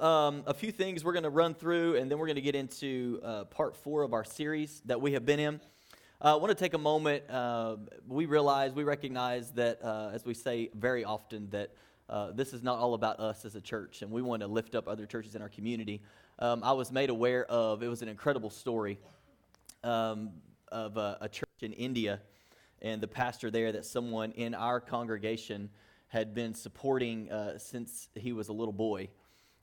um, a few things we're going to run through, and then we're going to get into uh, part four of our series that we have been in. Uh, I want to take a moment. Uh, we realize, we recognize that, uh, as we say very often, that uh, this is not all about us as a church, and we want to lift up other churches in our community. Um, I was made aware of, it was an incredible story um, of a, a church in India, and the pastor there that someone in our congregation had been supporting uh, since he was a little boy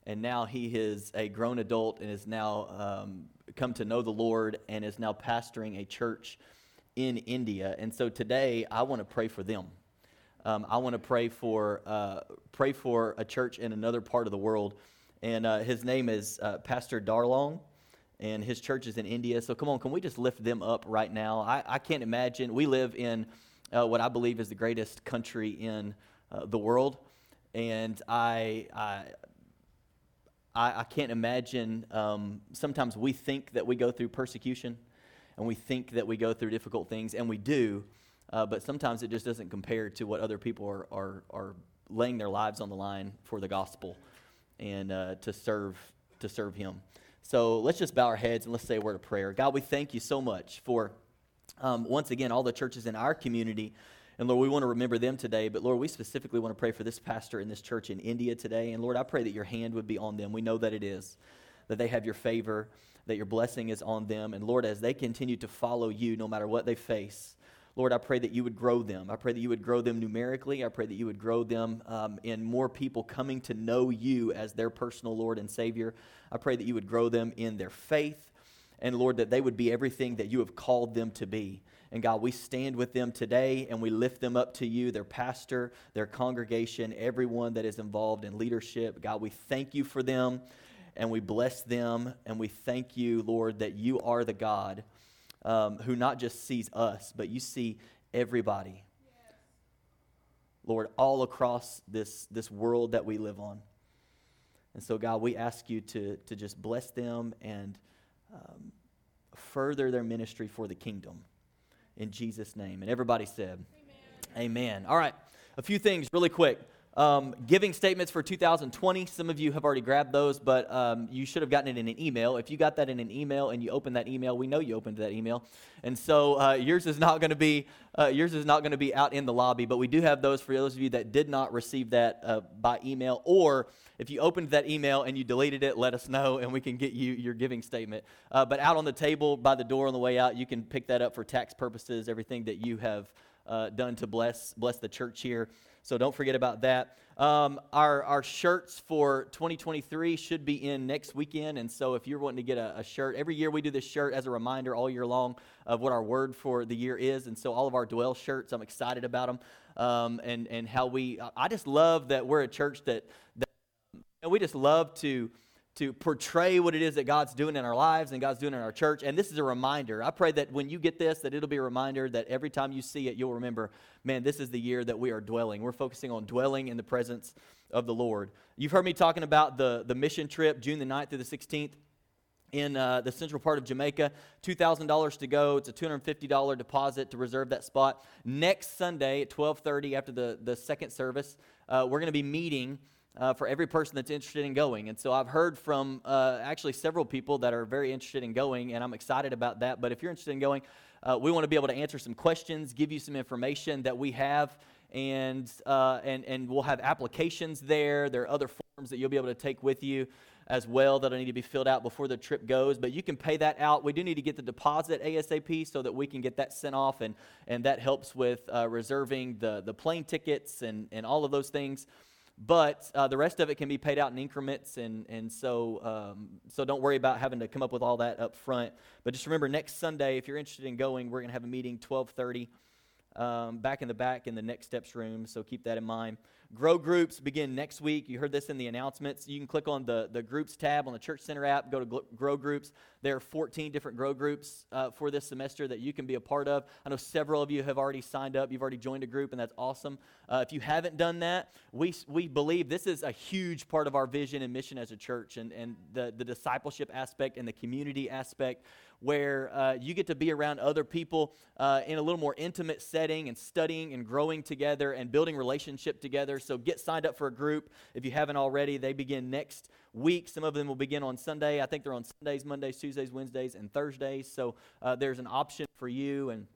and now he is a grown adult and is now um, come to know the Lord and is now pastoring a church in India. And so today I want to pray for them. Um, I want to pray for uh, pray for a church in another part of the world, and uh, his name is uh, Pastor Darlong, and his church is in India. So come on, can we just lift them up right now? I, I can't imagine. We live in uh, what I believe is the greatest country in uh, the world, and I, I I, I can't imagine. Um, sometimes we think that we go through persecution and we think that we go through difficult things, and we do, uh, but sometimes it just doesn't compare to what other people are, are, are laying their lives on the line for the gospel and uh, to serve to serve him. So let's just bow our heads and let's say a word of prayer. God, we thank you so much for um, once again all the churches in our community and Lord, we want to remember them today, but Lord, we specifically want to pray for this pastor in this church in India today. And Lord, I pray that your hand would be on them. We know that it is, that they have your favor, that your blessing is on them. And Lord, as they continue to follow you, no matter what they face, Lord, I pray that you would grow them. I pray that you would grow them numerically. I pray that you would grow them um, in more people coming to know you as their personal Lord and Savior. I pray that you would grow them in their faith. And Lord, that they would be everything that you have called them to be. And God, we stand with them today and we lift them up to you, their pastor, their congregation, everyone that is involved in leadership. God, we thank you for them and we bless them and we thank you, Lord, that you are the God um, who not just sees us, but you see everybody. Yes. Lord, all across this, this world that we live on. And so, God, we ask you to, to just bless them and um, further their ministry for the kingdom in Jesus' name. And everybody said, Amen. Amen. All right, a few things really quick. Um, giving statements for 2020. Some of you have already grabbed those, but um, you should have gotten it in an email. If you got that in an email and you opened that email, we know you opened that email, and so uh, yours is not going to be uh, yours is not going to be out in the lobby. But we do have those for those of you that did not receive that uh, by email, or if you opened that email and you deleted it, let us know, and we can get you your giving statement. Uh, but out on the table by the door on the way out, you can pick that up for tax purposes. Everything that you have uh, done to bless bless the church here. So don't forget about that. Um, our, our shirts for 2023 should be in next weekend. And so if you're wanting to get a, a, shirt, every year we do this shirt as a reminder all year long of what our word for the year is. And so all of our Dwell shirts, I'm excited about them. Um, and, and how we, I just love that we're a church that, that and we just love to to portray what it is that God's doing in our lives and God's doing in our church. And this is a reminder. I pray that when you get this, that it'll be a reminder that every time you see it, you'll remember, man, this is the year that we are dwelling. We're focusing on dwelling in the presence of the Lord. You've heard me talking about the, the mission trip, June the 9th through the 16th in uh, the central part of Jamaica. $2,000 to go. It's a $250 deposit to reserve that spot. Next Sunday at 1230 after the, the second service, uh, we're going to be meeting uh, for every person that's interested in going. And so I've heard from uh, actually several people that are very interested in going, and I'm excited about that. But if you're interested in going, uh, we want to be able to answer some questions, give you some information that we have, and, uh, and, and we'll have applications there. There are other forms that you'll be able to take with you as well that'll need to be filled out before the trip goes. But you can pay that out. We do need to get the deposit ASAP so that we can get that sent off, and, and that helps with uh, reserving the, the plane tickets and, and all of those things but uh, the rest of it can be paid out in increments and, and so, um, so don't worry about having to come up with all that up front. But just remember next sunday if you're interested in going we're going to have a meeting 1230 um, back in the back in the next steps room so keep that in mind Grow groups begin next week. You heard this in the announcements. You can click on the, the groups tab on the Church Center app, go to Grow groups. There are 14 different Grow groups uh, for this semester that you can be a part of. I know several of you have already signed up. You've already joined a group, and that's awesome. Uh, if you haven't done that, we, we believe this is a huge part of our vision and mission as a church and, and the, the discipleship aspect and the community aspect where uh, you get to be around other people uh, in a little more intimate setting and studying and growing together and building relationship together. So get signed up for a group if you haven't already. They begin next week. Some of them will begin on Sunday. I think they're on Sundays, Mondays, Tuesdays, Wednesdays, and Thursdays. So uh, there's an option for you and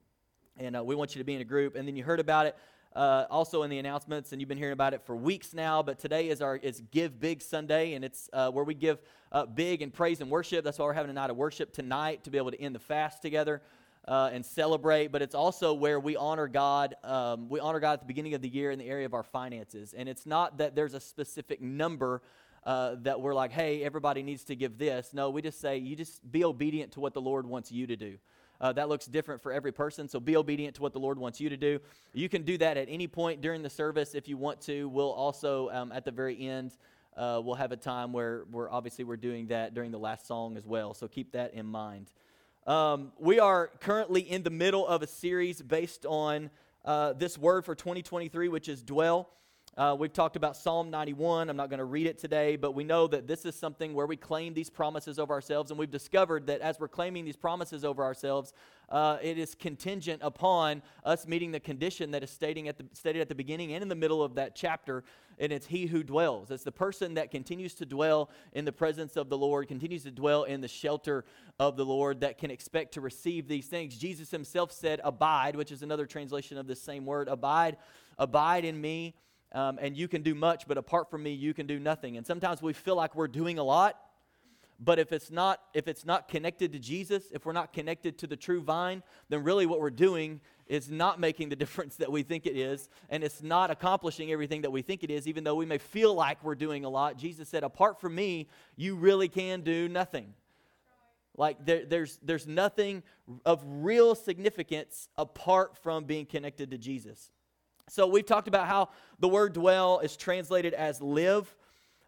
and uh, we want you to be in a group. And then you heard about it uh, also in the announcements, and you've been hearing about it for weeks now. But today is our is Give Big Sunday, and it's uh, where we give uh, big and praise and worship. That's why we're having a night of worship tonight to be able to end the fast together. Uh, and celebrate, but it's also where we honor God. Um, we honor God at the beginning of the year in the area of our finances. And it's not that there's a specific number uh, that we're like, hey, everybody needs to give this. No, we just say, you just be obedient to what the Lord wants you to do. Uh, that looks different for every person, so be obedient to what the Lord wants you to do. You can do that at any point during the service if you want to. We'll also, um, at the very end, uh, we'll have a time where, where obviously we're doing that during the last song as well, so keep that in mind. Um, we are currently in the middle of a series based on uh, this word for 2023, which is dwell. Uh, we've talked about Psalm 91. I'm not going to read it today, but we know that this is something where we claim these promises over ourselves, and we've discovered that as we're claiming these promises over ourselves, uh, it is contingent upon us meeting the condition that is stating at the, stated at the beginning and in the middle of that chapter, and it's He who dwells. It's the person that continues to dwell in the presence of the Lord, continues to dwell in the shelter of the Lord, that can expect to receive these things. Jesus Himself said, Abide, which is another translation of this same word, abide, abide in me um, and you can do much, but apart from me, you can do nothing. And sometimes we feel like we're doing a lot, but if it's not if it's not connected to Jesus, if we're not connected to the true vine, then really what we're doing is not making the difference that we think it is, and it's not accomplishing everything that we think it is, even though we may feel like we're doing a lot. Jesus said, "Apart from me, you really can do nothing." Like there, there's there's nothing of real significance apart from being connected to Jesus. So we've talked about how the word dwell is translated as live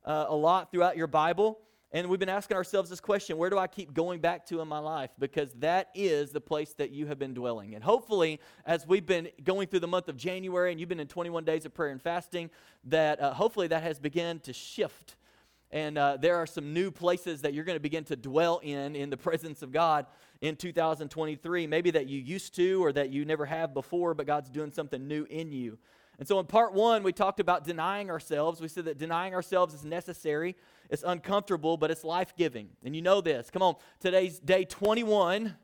uh, a lot throughout your Bible. And we've been asking ourselves this question where do I keep going back to in my life? Because that is the place that you have been dwelling. And hopefully, as we've been going through the month of January and you've been in 21 days of prayer and fasting, that uh, hopefully that has begun to shift. And uh, there are some new places that you're going to begin to dwell in in the presence of God in 2023, maybe that you used to or that you never have before, but God's doing something new in you. And so in part one, we talked about denying ourselves. We said that denying ourselves is necessary, it's uncomfortable, but it's life giving. And you know this. Come on, today's day 21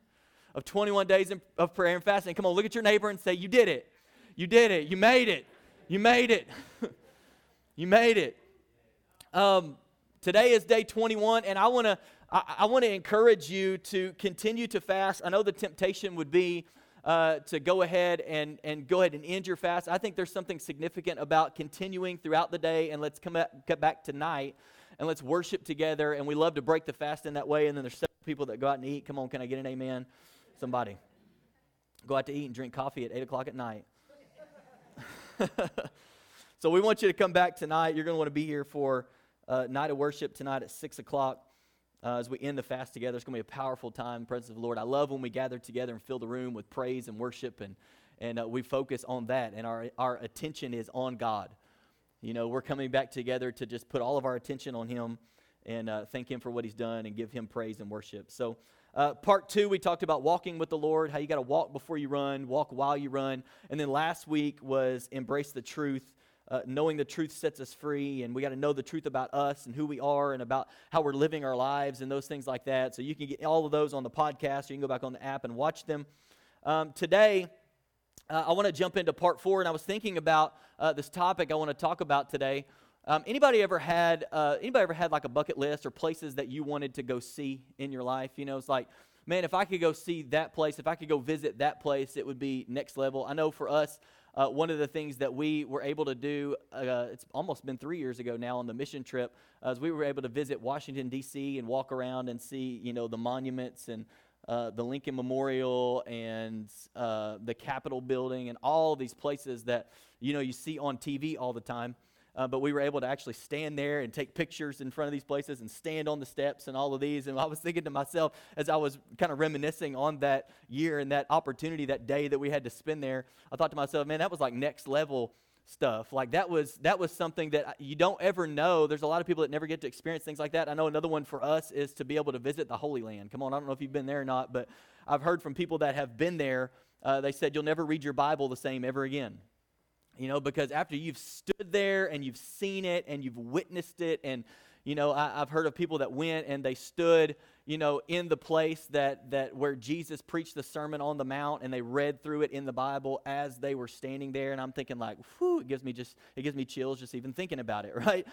of 21 days of prayer and fasting. Come on, look at your neighbor and say, You did it. You did it. You made it. You made it. you made it. Um, today is day 21, and I want to I, I want to encourage you to continue to fast. I know the temptation would be uh, to go ahead and, and go ahead and end your fast. I think there's something significant about continuing throughout the day, and let's come back, get back tonight and let's worship together. And we love to break the fast in that way. And then there's several people that go out and eat. Come on, can I get an amen? Somebody. Go out to eat and drink coffee at 8 o'clock at night. so we want you to come back tonight. You're going to want to be here for uh, night of worship tonight at 6 o'clock uh, as we end the fast together. It's going to be a powerful time in the presence of the Lord. I love when we gather together and fill the room with praise and worship, and, and uh, we focus on that, and our, our attention is on God. You know, we're coming back together to just put all of our attention on Him and uh, thank Him for what He's done and give Him praise and worship. So, uh, part two, we talked about walking with the Lord, how you got to walk before you run, walk while you run. And then last week was embrace the truth uh, knowing the truth sets us free, and we got to know the truth about us and who we are and about how we're living our lives and those things like that. So you can get all of those on the podcast, or you can go back on the app and watch them. Um, today, uh, I want to jump into part four, and I was thinking about uh, this topic I want to talk about today. Um, anybody ever had uh, anybody ever had like a bucket list or places that you wanted to go see in your life? You know, it's like, man, if I could go see that place, if I could go visit that place, it would be next level. I know for us, uh, one of the things that we were able to do, uh, it's almost been three years ago now on the mission trip, uh, is we were able to visit Washington, D.C. and walk around and see, you know, the monuments and uh, the Lincoln Memorial and uh, the Capitol building and all these places that, you know, you see on TV all the time. Uh, but we were able to actually stand there and take pictures in front of these places and stand on the steps and all of these. And I was thinking to myself as I was kind of reminiscing on that year and that opportunity, that day that we had to spend there, I thought to myself, man, that was like next level stuff. Like that was that was something that you don't ever know. There's a lot of people that never get to experience things like that. I know another one for us is to be able to visit the holy land. Come on i don't know if you've been there or not but i've heard from people that have been there uh, they said you'll never read your bible the same ever again you know, because after you've stood there and you've seen it and you've witnessed it, and, you know, I, have heard of people that went and they stood, you know, in the place that, that where Jesus preached the Sermon on the Mount and they read through it in the Bible as they were standing there. And I'm thinking, like, whew, it gives me just, it gives me chills just even thinking about it, right?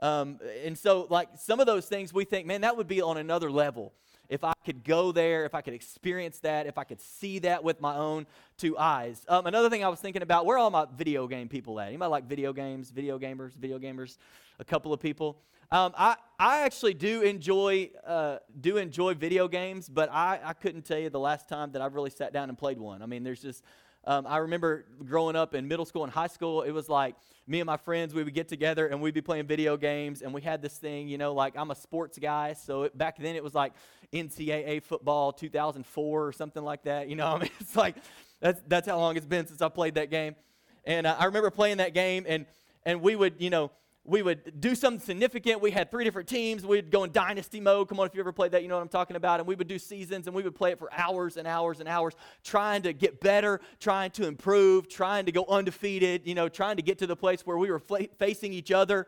Um, and so, like, some of those things we think, man, that would be on another level if I could go there, if I could experience that, if I could see that with my own two eyes. Um, another thing I was thinking about, where are all my video game people at? Anybody like video games, video gamers, video gamers? A couple of people. Um, I, I actually do enjoy uh, do enjoy video games, but I, I couldn't tell you the last time that I've really sat down and played one. I mean, there's just um, I remember growing up in middle school and high school, it was like me and my friends, we would get together and we'd be playing video games. And we had this thing, you know, like I'm a sports guy. So it, back then it was like NCAA football 2004 or something like that. You know, I mean, it's like that's, that's how long it's been since I played that game. And uh, I remember playing that game and, and we would, you know, we would do something significant. We had three different teams. We'd go in dynasty mode. Come on, if you ever played that, you know what I'm talking about. And we would do seasons and we would play it for hours and hours and hours, trying to get better, trying to improve, trying to go undefeated, you know, trying to get to the place where we were fl- facing each other.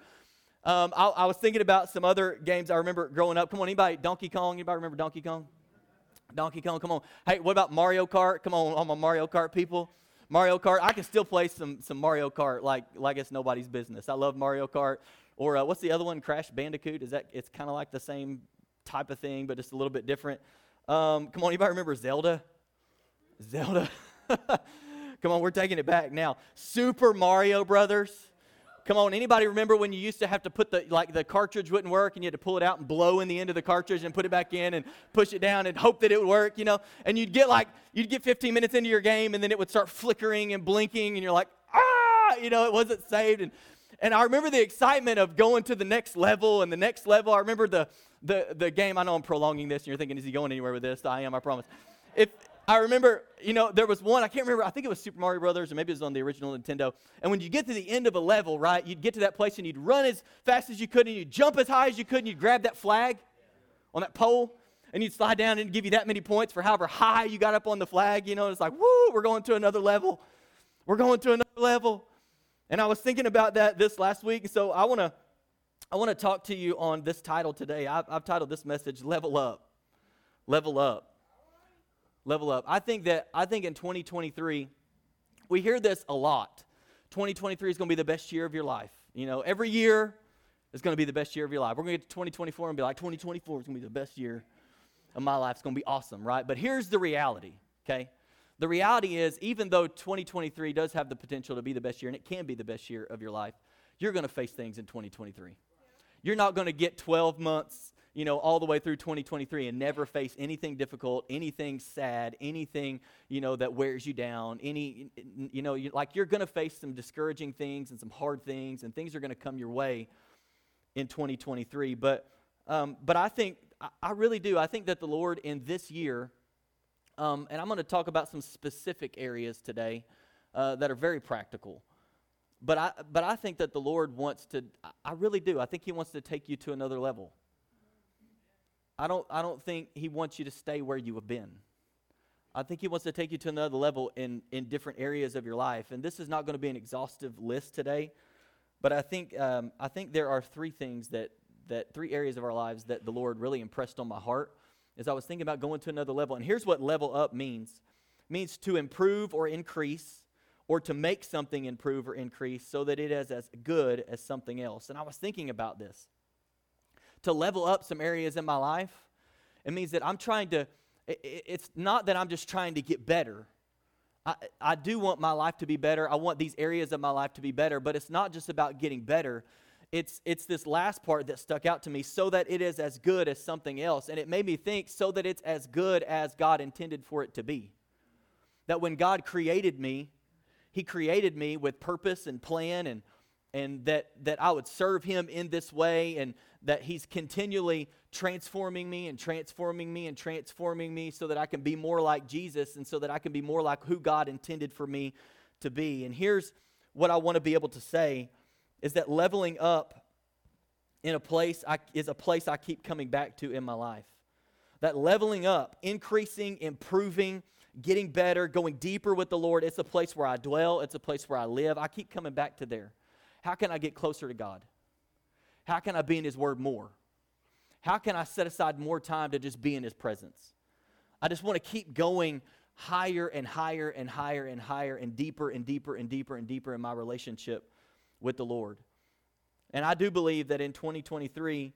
Um, I, I, was thinking about some other games I remember growing up. Come on, anybody, Donkey Kong? Anybody remember Donkey Kong? Donkey Kong, come on. Hey, what about Mario Kart? Come on, all my Mario Kart people. Mario Kart. I can still play some some Mario Kart like like it's nobody's business. I love Mario Kart. Or uh, what's the other one? Crash Bandicoot. Is that? It's kind of like the same type of thing, but just a little bit different. Um, come on, anybody remember Zelda? Zelda. come on, we're taking it back now. Super Mario Brothers. Come on, anybody remember when you used to have to put the like the cartridge wouldn't work and you had to pull it out and blow in the end of the cartridge and put it back in and push it down and hope that it would work, you know? And you'd get like you'd get 15 minutes into your game and then it would start flickering and blinking and you're like, "Ah!" You know, it wasn't saved and and I remember the excitement of going to the next level and the next level. I remember the the the game. I know I'm prolonging this and you're thinking is he going anywhere with this? I am, I promise. If I remember, you know, there was one, I can't remember, I think it was Super Mario Brothers, or maybe it was on the original Nintendo. And when you get to the end of a level, right, you'd get to that place and you'd run as fast as you could and you'd jump as high as you could and you'd grab that flag on that pole and you'd slide down and give you that many points for however high you got up on the flag. You know, it's like, woo, we're going to another level. We're going to another level. And I was thinking about that this last week. So I want to I want to talk to you on this title today. I've, I've titled this message "Level Up." Level up level up. I think that I think in 2023, we hear this a lot. 2023 is going to be the best year of your life. You know, every year is going to be the best year of your life. We're going to get to 2024 and be like, 2024 is going to be the best year of my life. It's going to be awesome, right? But here's the reality, okay? The reality is, even though 2023 does have the potential to be the best year, and it can be the best year of your life, you're going to face things in 2023. You're not going to get 12 months you know, all the way through 2023 and never face anything difficult, anything sad, anything, you know, that wears you down, any, you know, you, like you're going to face some discouraging things and some hard things, and things are going to come your way in 2023. But, um, but I think, I, really do, I think that the Lord in this year, um, and I'm going to talk about some specific areas today uh, that are very practical. But I, but I think that the Lord wants to, I really do. I think He wants to take you to another level. I don't, I don't think he wants you to stay where you have been. I think he wants to take you to another level in, in different areas of your life. And this is not going to be an exhaustive list today, but I think, um, I think there are three things that, that, three areas of our lives that the Lord really impressed on my heart as I was thinking about going to another level. And here's what level up means it means to improve or increase, or to make something improve or increase so that it is as good as something else. And I was thinking about this to level up some areas in my life. It means that I'm trying to, it's not that I'm just trying to get better. I, I do want my life to be better. I want these areas of my life to be better, but it's not just about getting better. It's, it's this last part that stuck out to me so that it is as good as something else. And it made me think so that it's as good as God intended for it to be. That when God created me, He created me with purpose and plan and and that, that I would serve him in this way and that he's continually transforming me and transforming me and transforming me so that I can be more like Jesus and so that I can be more like who God intended for me to be. And here's what I want to be able to say is that leveling up in a place I, is a place I keep coming back to in my life. That leveling up, increasing, improving, getting better, going deeper with the Lord, it's a place where I dwell, it's a place where I live. I keep coming back to there. How can I get closer to God? How can I be in His Word more? How can I set aside more time to just be in His presence? I just want to keep going higher and higher and higher and higher and deeper and deeper and deeper and deeper in my relationship with the Lord. And I do believe that in 2023,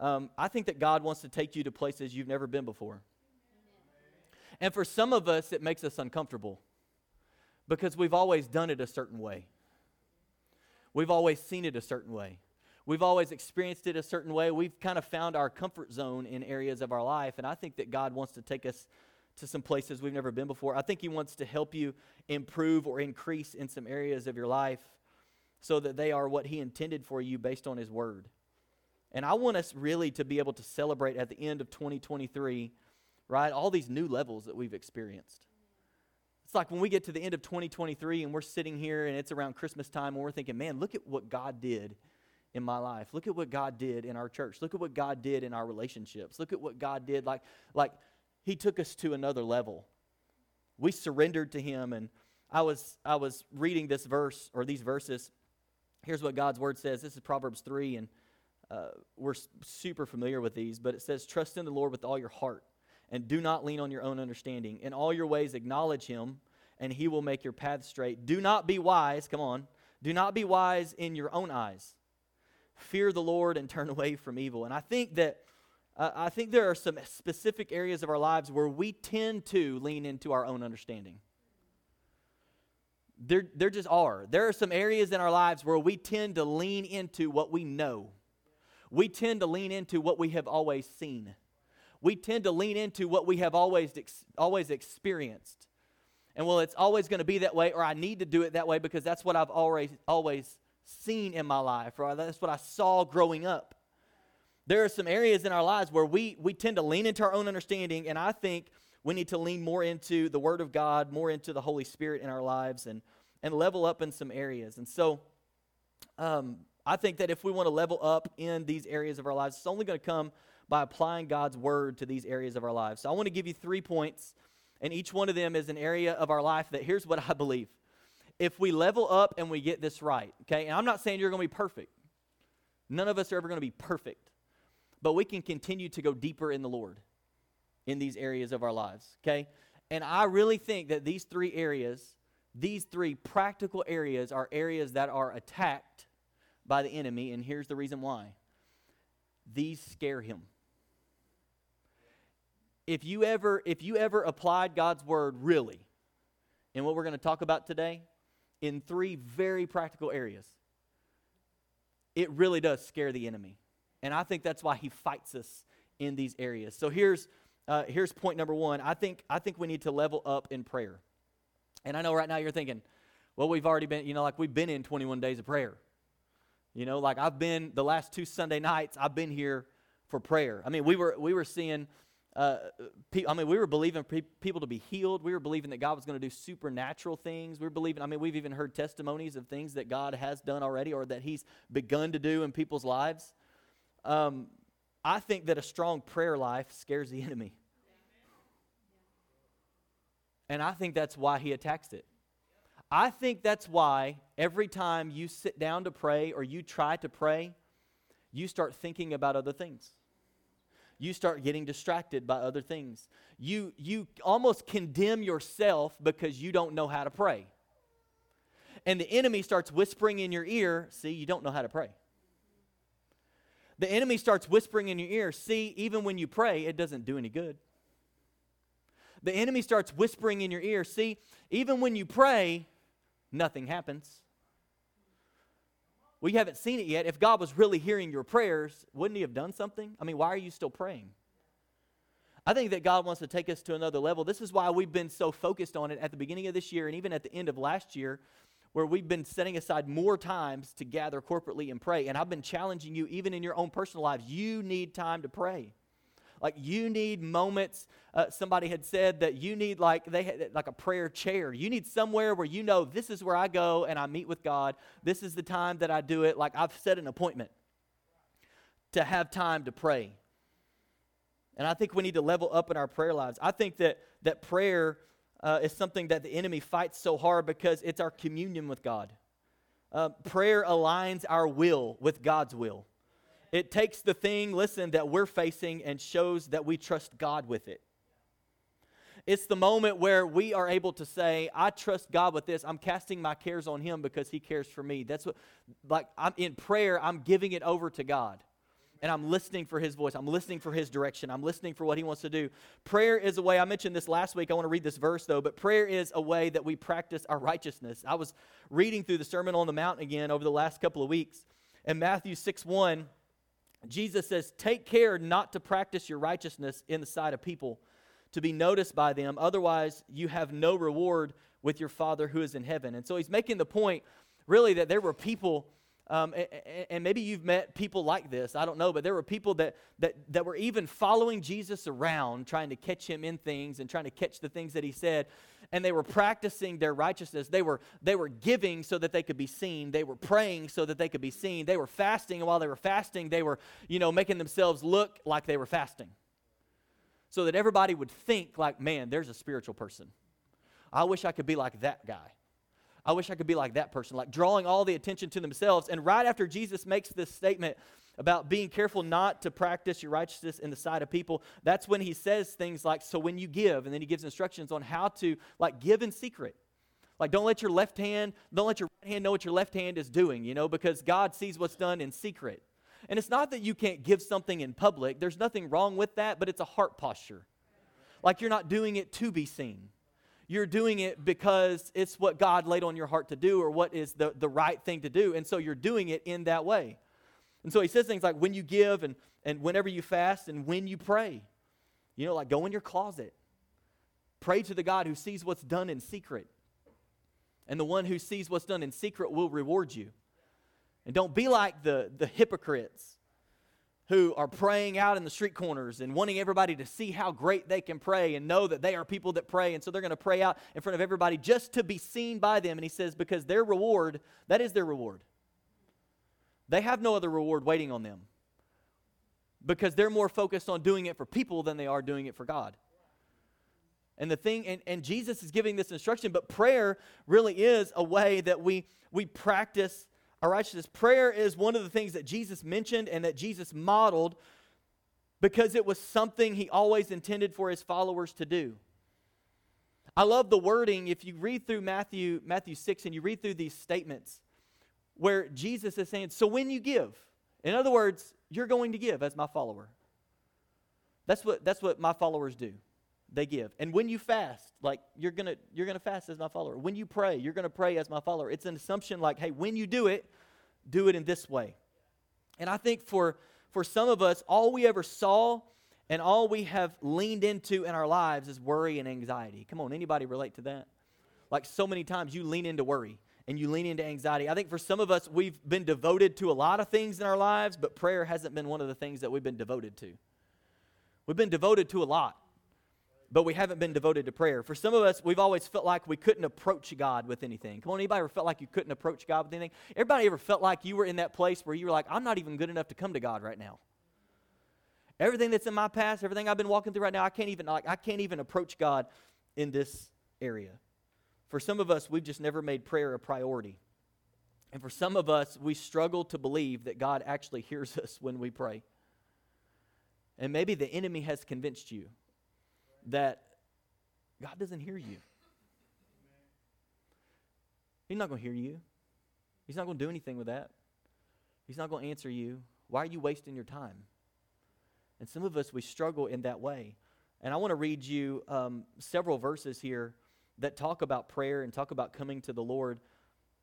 um, I think that God wants to take you to places you've never been before. And for some of us, it makes us uncomfortable because we've always done it a certain way. We've always seen it a certain way. We've always experienced it a certain way. We've kind of found our comfort zone in areas of our life. And I think that God wants to take us to some places we've never been before. I think He wants to help you improve or increase in some areas of your life so that they are what He intended for you based on His Word. And I want us really to be able to celebrate at the end of 2023, right, all these new levels that we've experienced. It's like when we get to the end of 2023 and we're sitting here and it's around Christmas time and we're thinking, man, look at what God did in my life. Look at what God did in our church. Look at what God did in our relationships. Look at what God did. Like, like He took us to another level. We surrendered to Him. And I was, I was reading this verse or these verses. Here's what God's word says. This is Proverbs 3, and uh, we're super familiar with these, but it says, Trust in the Lord with all your heart and do not lean on your own understanding. In all your ways, acknowledge him, and he will make your path straight. Do not be wise, come on, do not be wise in your own eyes. Fear the Lord and turn away from evil. And I think that. Uh, I think there are some specific areas of our lives where we tend to lean into our own understanding. There, there just are. There are some areas in our lives where we tend to lean into what we know. We tend to lean into what we have always seen we tend to lean into what we have always, ex- always experienced. And well, it's always going to be that way, or I need to do it that way because that's what I've always, always seen in my life, or that's what I saw growing up. There are some areas in our lives where we, we tend to lean into our own understanding, and I think we need to lean more into the Word of God, more into the Holy Spirit in our lives, and, and level up in some areas. And so um, I think that if we want to level up in these areas of our lives, it's only going to come by applying God's word to these areas of our lives. So I want to give you three points, and each one of them is an area of our life that here's what I believe. If we level up and we get this right, okay, and I'm not saying you're going to be perfect, none of us are ever going to be perfect, but we can continue to go deeper in the Lord in these areas of our lives, okay? And I really think that these three areas, these three practical areas, are areas that are attacked by the enemy, and here's the reason why. These scare him if you ever if you ever applied God's word really in what we're going to talk about today in three very practical areas. It really does scare the enemy. And I think that's why he fights us in these areas. So here's uh, here's point number one. I think I think we need to level up in prayer. And I know right now you're thinking well we've already been you know like we've been in 21 days of prayer. You know like I've been the last two Sunday nights I've been here for prayer. I mean we were we were seeing uh, pe- I mean, we were believing pe- people to be healed. We were believing that God was going to do supernatural things. We are believing, I mean, we've even heard testimonies of things that God has done already or that He's begun to do in people's lives. Um, I think that a strong prayer life scares the enemy. And I think that's why he attacks it. I think that's why every time you sit down to pray or you try to pray, you start thinking about other things you start getting distracted by other things. You, you almost condemn yourself because you don't know how to pray. And the enemy starts whispering in your ear, see, you don't know how to pray. The enemy starts whispering in your ear, see, even when you pray, it doesn't do any good. The enemy starts whispering in your ear, see, even when you pray, nothing happens. Well, you haven't seen it yet. If God was really hearing your prayers, wouldn't He have done something? I mean, why are you still praying? I think that God wants to take us to another level. This is why we've been so focused on it at the beginning of this year and even at the end of last year. where we've been setting aside more times to gather corporately and pray. And I've been challenging you, even in your own personal lives, you need time to pray. Like you need moments. Uh, somebody had said that you need like they had like a prayer chair. You need somewhere where you know this is where I go and I meet with God. This is the time that I do it. Like I've set an appointment to have time to pray. And I think we need to level up in our prayer lives. I think that that prayer uh, is something that the enemy fights so hard because it's our communion with God. Uh, prayer aligns our will with God's will. It takes the thing, listen, that we're facing and shows that we trust God with it. It's the moment where we are able to say, I trust God with this. I'm casting my cares on Him because He cares for me. That's what, like, I'm in prayer, I'm giving it over to God and I'm listening for his voice. I'm listening for his direction. I'm listening for what he wants to do. Prayer is a way, I mentioned this last week. I want to read this verse though, but prayer is a way that we practice our righteousness. I was reading through the Sermon on the Mount again over the last couple of weeks. And Matthew 6 1, Jesus says, Take care not to practice your righteousness in the sight of people, to be noticed by them. Otherwise, you have no reward with your Father who is in heaven. And so he's making the point, really, that there were people um, and, and, maybe you've met people like this. I don't know, but there were people that, that, that were even following Jesus around, trying to catch him in things and trying to catch the things that he said. And they were practicing their righteousness. They were, they were giving so that they could be seen. They were praying so that they could be seen. They were fasting, and while they were fasting, they were, you know, making themselves look like they were fasting. So that everybody would think, like, man, there's a spiritual person. I wish I could be like that guy. I wish I could be like that person, like drawing all the attention to themselves. And right after Jesus makes this statement about being careful not to practice your righteousness in the sight of people, that's when he says things like, So when you give, and then he gives instructions on how to like give in secret. Like, don't let your left hand, don't let your right hand know what your left hand is doing, you know, because God sees what's done in secret. And it's not that you can't give something in public, there's nothing wrong with that, but it's a heart posture. Like, you're not doing it to be seen you're doing it because it's what God laid on your heart to do or what is the, the right thing to do. And so you're doing it in that way. And so he says things like when you give and, and whenever you fast and when you pray. You know, like go in your closet. Pray to the God who sees what's done in secret. And the one who sees what's done in secret will reward you. And don't be like the, the hypocrites who are praying out in the street corners and wanting everybody to see how great they can pray and know that they are people that pray. And so they're going to pray out in front of everybody just to be seen by them. And he says, because their reward, that is their reward. They have no other reward waiting on them because they're more focused on doing it for people than they are doing it for God. And the thing, and, and Jesus is giving this instruction, but prayer really is a way that we, we practice our righteousness. Prayer is one of the things that Jesus mentioned and that Jesus modeled because it was something he always intended for his followers to do. I love the wording if you read through Matthew Matthew 6 and you read through these statements where Jesus is saying, "So when you give, in other words, you're going to give as my follower." That's what that's what my followers do they give. And when you fast, like you're gonna you're gonna fast as my follower. When you pray, you're gonna pray as my follower. It's an assumption like, hey, when you do it, do it in this way. And I think for for some of us, all we ever saw and all we have leaned into in our lives is worry and anxiety. Come on, anybody relate to that? Like so many times you lean into worry and you lean into anxiety. I think for some of us, we've been devoted to a lot of things in our lives, but prayer hasn't been one of the things that we've been devoted to. We've been devoted to a lot but we haven't been devoted to prayer. For some of us, we've always felt like we couldn't approach God with anything. Come on, anybody ever felt like you couldn't approach God with anything? Everybody ever felt like you were in that place where you were like, I'm not even good enough to come to God right now. Everything that's in my past, everything I've been walking through right now, I can't even like I can't even approach God in this area. For some of us, we've just never made prayer a priority. And for some of us, we struggle to believe that God actually hears us when we pray. And maybe the enemy has convinced you that God doesn't hear you. He's not going to hear you. He's not going to do anything with that. He's not going to answer you. Why are you wasting your time? And some of us, we struggle in that way. And I want to read you um, several verses here that talk about prayer and talk about coming to the Lord.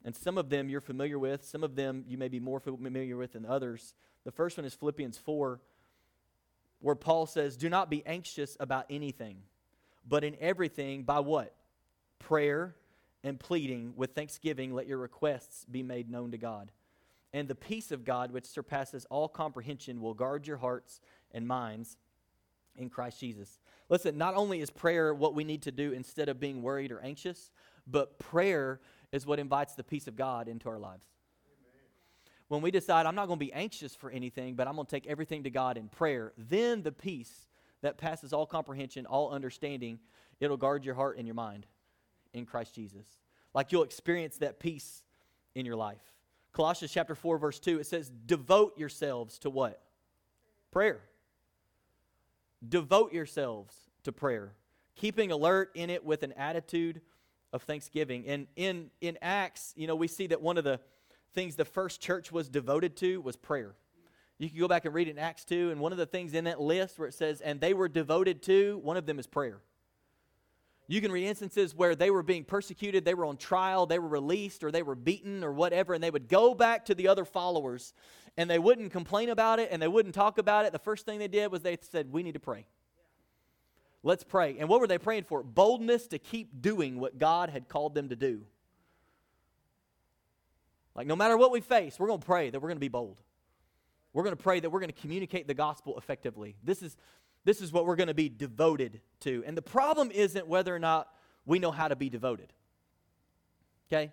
And some of them you're familiar with, some of them you may be more familiar with than others. The first one is Philippians 4, where Paul says, Do not be anxious about anything, but in everything, by what? Prayer and pleading with thanksgiving, let your requests be made known to God. And the peace of God, which surpasses all comprehension, will guard your hearts and minds in Christ Jesus. Listen, not only is prayer what we need to do instead of being worried or anxious, but prayer is what invites the peace of God into our lives. When we decide, I'm not going to be anxious for anything, but I'm going to take everything to God in prayer, then the peace that passes all comprehension, all understanding, it'll guard your heart and your mind in Christ Jesus. Like you'll experience that peace in your life. Colossians chapter 4 verse 2 it says devote yourselves to what? Prayer. Devote yourselves to prayer, keeping alert in it with an attitude of thanksgiving. And in in Acts, you know, we see that one of the things the first church was devoted to was prayer. You can go back and read in Acts 2, and one of the things in that list where it says, and they were devoted to, one of them is prayer. You can read instances where they were being persecuted, they were on trial, they were released, or they were beaten, or whatever, and they would go back to the other followers and they wouldn't complain about it and they wouldn't talk about it. The first thing they did was they said, We need to pray. Let's pray. And what were they praying for? Boldness to keep doing what God had called them to do. Like, no matter what we face, we're going to pray that we're going to be bold. We're going to pray that we're going to communicate the gospel effectively. This is, this is what we're going to be devoted to. And the problem isn't whether or not we know how to be devoted. Okay?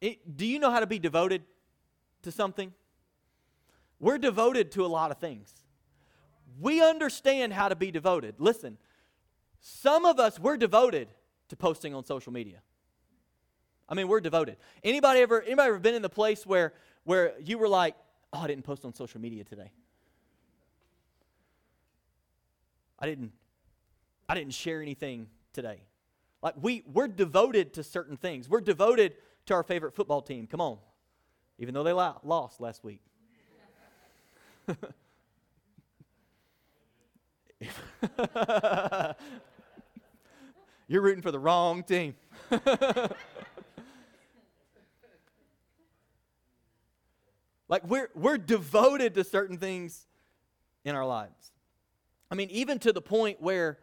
It, do you know how to be devoted to something? We're devoted to a lot of things. We understand how to be devoted. Listen, some of us, we're devoted to posting on social media. I mean, we're devoted. Anybody ever, anybody ever been in the place where, where you were like, oh, I didn't post on social media today? I didn't I didn't share anything today. Like we we're devoted to certain things. We're devoted to our favorite football team. Come on. Even though they lost last week. You're rooting for the wrong team. like we're we're devoted to certain things in our lives. I mean, even to the point where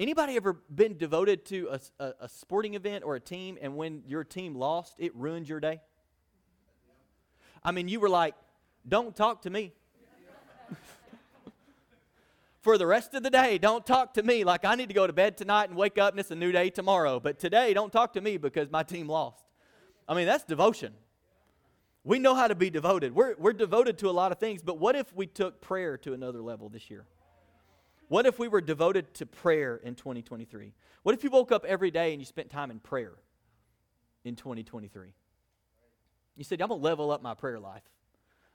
anybody ever been devoted to a, a, a, sporting event or a team, and when your team lost, it ruined your day? I mean, you were like, don't talk to me. For the rest of the day, don't talk to me. Like, I need to go to bed tonight and wake up, and it's a new day tomorrow. But today, don't talk to me because my team lost. I mean, that's devotion. We know how to be devoted. We're, we're devoted to a lot of things, but what if we took prayer to another level this year? What if we were devoted to prayer in 2023? What if you woke up every day and you spent time in prayer in 2023? You said, I'm going to level up my prayer life.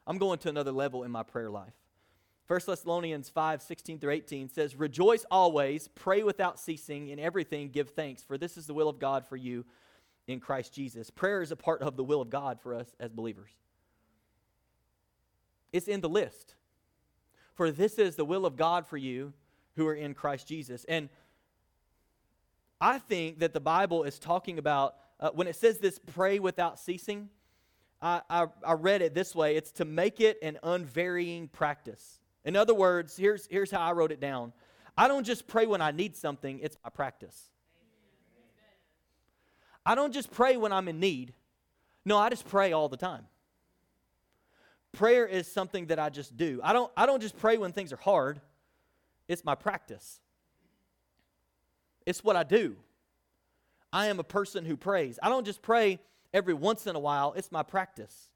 I'm going to another level in my prayer life. 1 Thessalonians 5 16 through 18 says, Rejoice always, pray without ceasing, in everything give thanks, for this is the will of God for you in Christ Jesus. Prayer is a part of the will of God for us as believers. It's in the list. For this is the will of God for you who are in Christ Jesus. And I think that the Bible is talking about, uh, when it says this, pray without ceasing, I, I, I read it this way it's to make it an unvarying practice. In other words, here's, here's how I wrote it down I don't just pray when I need something, it's my practice. I don't just pray when I'm in need. No, I just pray all the time. Prayer is something that I just do. I don't, I don't just pray when things are hard. It's my practice, it's what I do. I am a person who prays. I don't just pray every once in a while, it's my practice.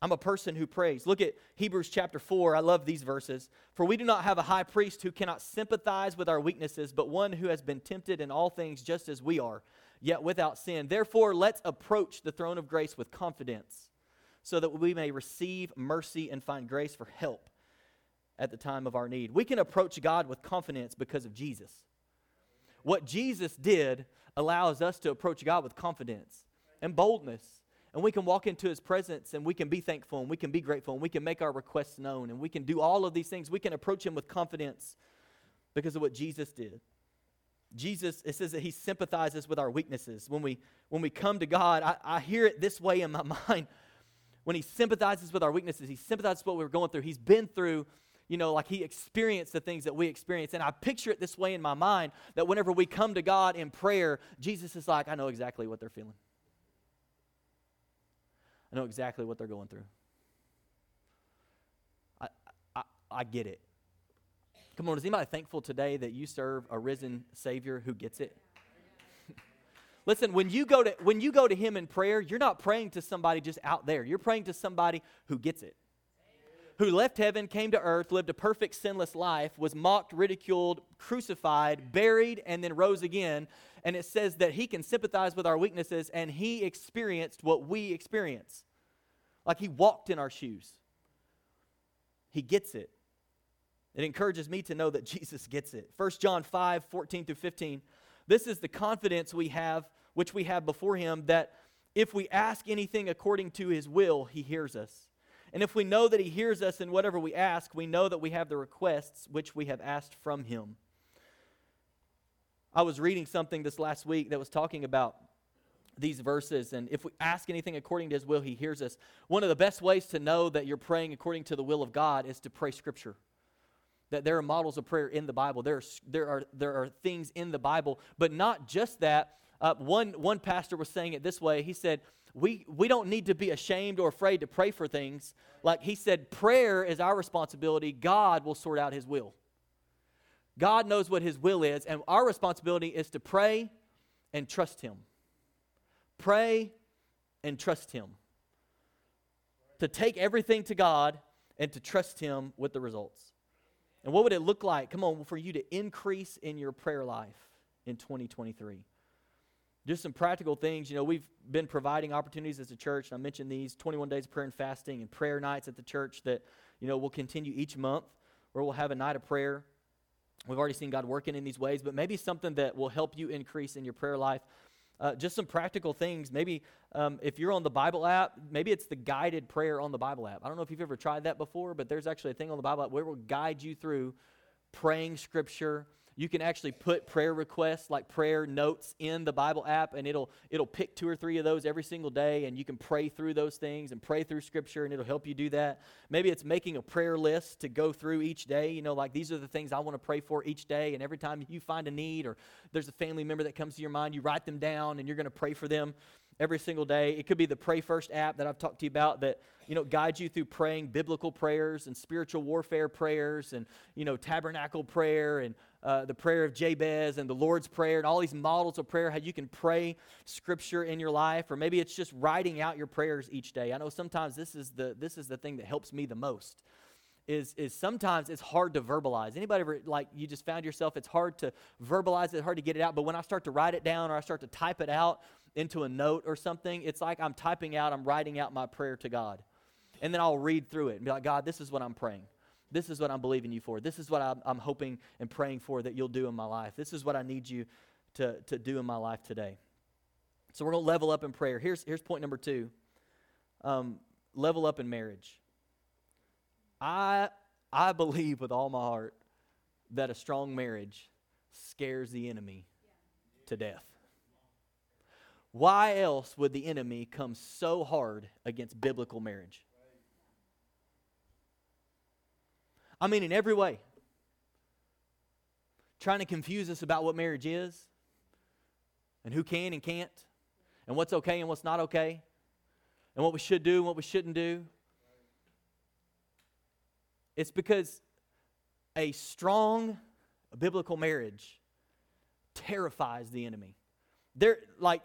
I'm a person who prays. Look at Hebrews chapter 4. I love these verses. For we do not have a high priest who cannot sympathize with our weaknesses, but one who has been tempted in all things just as we are, yet without sin. Therefore, let's approach the throne of grace with confidence, so that we may receive mercy and find grace for help at the time of our need. We can approach God with confidence because of Jesus. What Jesus did allows us to approach God with confidence and boldness. And we can walk into his presence and we can be thankful and we can be grateful and we can make our requests known and we can do all of these things. We can approach him with confidence because of what Jesus did. Jesus, it says that he sympathizes with our weaknesses. When we when we come to God, I, I hear it this way in my mind. When he sympathizes with our weaknesses, he sympathizes with what we're going through. He's been through you know, like he experienced the things that we experience. And I picture it this way in my mind that whenever we come to God in prayer, Jesus is like, I know exactly what they're feeling. I know exactly what they're going through. I, I, I get it. Come on, is anybody thankful today that you serve a risen Savior who gets it? Listen, when you go to when you go to him in prayer, you're not praying to somebody just out there. You're praying to somebody who gets it. Who left heaven, came to earth, lived a perfect sinless life, was mocked, ridiculed, crucified, buried, and then rose again. And it says that he can sympathize with our weaknesses and he experienced what we experience. Like he walked in our shoes. He gets it. It encourages me to know that Jesus gets it. 1 John 5, 14 through 15 this is the confidence we have, which we have before Him, that if we ask anything according to His will, He hears us. And if we know that He hears us in whatever we ask, we know that we have the requests which we have asked from Him. I was reading something this last week that was talking about these verses, and if we ask anything according to His will, He hears us. One of the best ways to know that you're praying according to the will of God is to pray Scripture that there are models of prayer in the Bible. There are, there are, there are things in the Bible, but not just that. Uh, one, one pastor was saying it this way. He said, we, we don't need to be ashamed or afraid to pray for things. Like he said, prayer is our responsibility. God will sort out his will. God knows what his will is, and our responsibility is to pray and trust him. Pray and trust him. To take everything to God and to trust him with the results. And what would it look like, come on, for you to increase in your prayer life in 2023? Just some practical things. You know, we've been providing opportunities as a church, I mentioned these 21 days of prayer and fasting and prayer nights at the church that, you know, will continue each month where we'll have a night of prayer. We've already seen God working in these ways, but maybe something that will help you increase in your prayer life uh, just some practical things. Maybe um, if you're on the Bible app, maybe it's the guided prayer on the Bible app. I don't know if you've ever tried that before, but there's actually a thing on the Bible app where it will guide you through praying scripture. You can actually put prayer requests like prayer notes in the Bible app and it'll it'll pick two or three of those every single day and you can pray through those things and pray through scripture and it'll help you do that. Maybe it's making a prayer list to go through each day, you know, like these are the things I want to pray for each day and every time you find a need or there's a family member that comes to your mind, you write them down and you're going to pray for them every single day. It could be the Pray First app that I've talked to you about that, you know, guides you through praying biblical prayers and spiritual warfare prayers and, you know, tabernacle prayer and uh, the prayer of Jabez and the Lord's Prayer and all these models of prayer, how you can pray scripture in your life, or maybe it's just writing out your prayers each day. I know sometimes this is the, this is the thing that helps me the most. Is, is sometimes it's hard to verbalize. Anybody ever, like, you just found yourself, it's hard to verbalize it, hard to get it out. But when I start to write it down or I start to type it out, into a note or something, it's like I'm typing out, I'm writing out my prayer to God. And then I'll read through it and be like, God, this is what I'm praying. This is what I'm believing you for. This is what I'm, I'm hoping and praying for that you'll do in my life. This is what I need you to, to do in my life today. So we're going to level up in prayer. Here's, here's point number two um, level up in marriage. I, I believe with all my heart that a strong marriage scares the enemy to death. Why else would the enemy come so hard against biblical marriage? I mean, in every way. Trying to confuse us about what marriage is and who can and can't and what's okay and what's not okay and what we should do and what we shouldn't do. It's because a strong biblical marriage terrifies the enemy. There, like,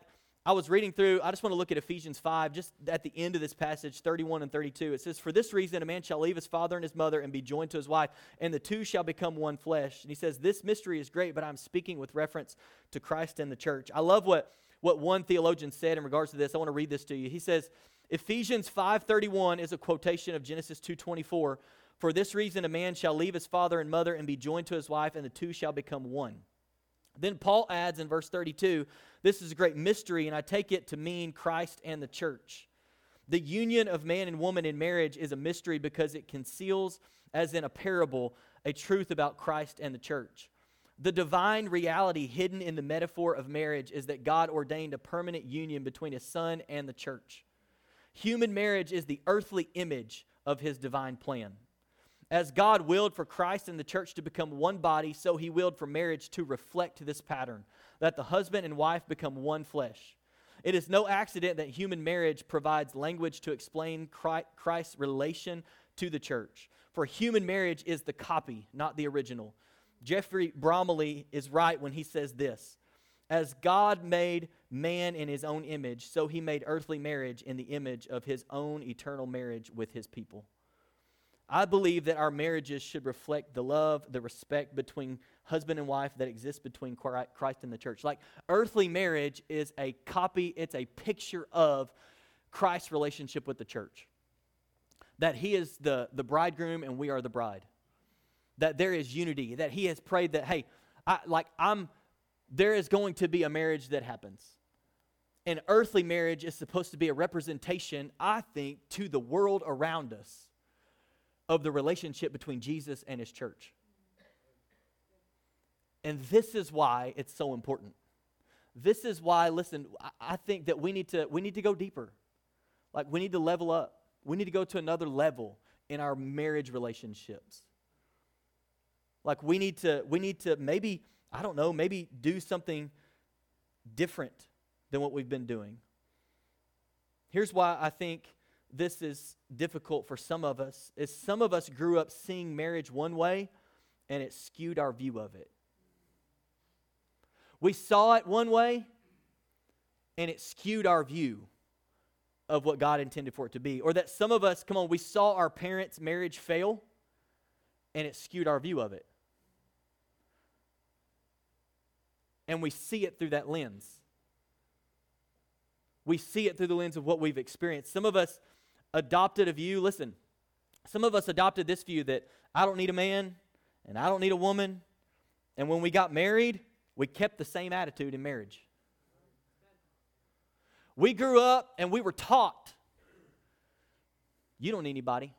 I was reading through, I just want to look at Ephesians 5, just at the end of this passage, 31 and 32. It says, For this reason, a man shall leave his father and his mother and be joined to his wife, and the two shall become one flesh. And he says, This mystery is great, but I'm speaking with reference to Christ and the church. I love what, what one theologian said in regards to this. I want to read this to you. He says, Ephesians 5:31 is a quotation of Genesis 2:24. For this reason, a man shall leave his father and mother and be joined to his wife, and the two shall become one. Then Paul adds in verse 32 this is a great mystery, and I take it to mean Christ and the church. The union of man and woman in marriage is a mystery because it conceals, as in a parable, a truth about Christ and the church. The divine reality hidden in the metaphor of marriage is that God ordained a permanent union between his son and the church. Human marriage is the earthly image of his divine plan. As God willed for Christ and the church to become one body, so he willed for marriage to reflect this pattern that the husband and wife become one flesh. It is no accident that human marriage provides language to explain Christ's relation to the church. For human marriage is the copy, not the original. Geoffrey Bromiley is right when he says this As God made man in his own image, so he made earthly marriage in the image of his own eternal marriage with his people. I believe that our marriages should reflect the love, the respect between husband and wife that exists between Christ and the church. Like earthly marriage is a copy, it's a picture of Christ's relationship with the church. That he is the, the bridegroom and we are the bride. That there is unity. That he has prayed that, hey, I, like I'm, there is going to be a marriage that happens. And earthly marriage is supposed to be a representation, I think, to the world around us of the relationship between Jesus and his church. And this is why it's so important. This is why, listen, I think that we need to we need to go deeper. Like we need to level up. We need to go to another level in our marriage relationships. Like we need to we need to maybe, I don't know, maybe do something different than what we've been doing. Here's why I think this is difficult for some of us is some of us grew up seeing marriage one way and it skewed our view of it. We saw it one way and it skewed our view of what God intended for it to be. Or that some of us, come on, we saw our parents' marriage fail and it skewed our view of it. And we see it through that lens. We see it through the lens of what we've experienced. Some of us adopted a view, listen, some of us adopted this view that I don't need a man and I don't need a woman. And when we got married, we kept the same attitude in marriage. We grew up and we were taught you don't need anybody.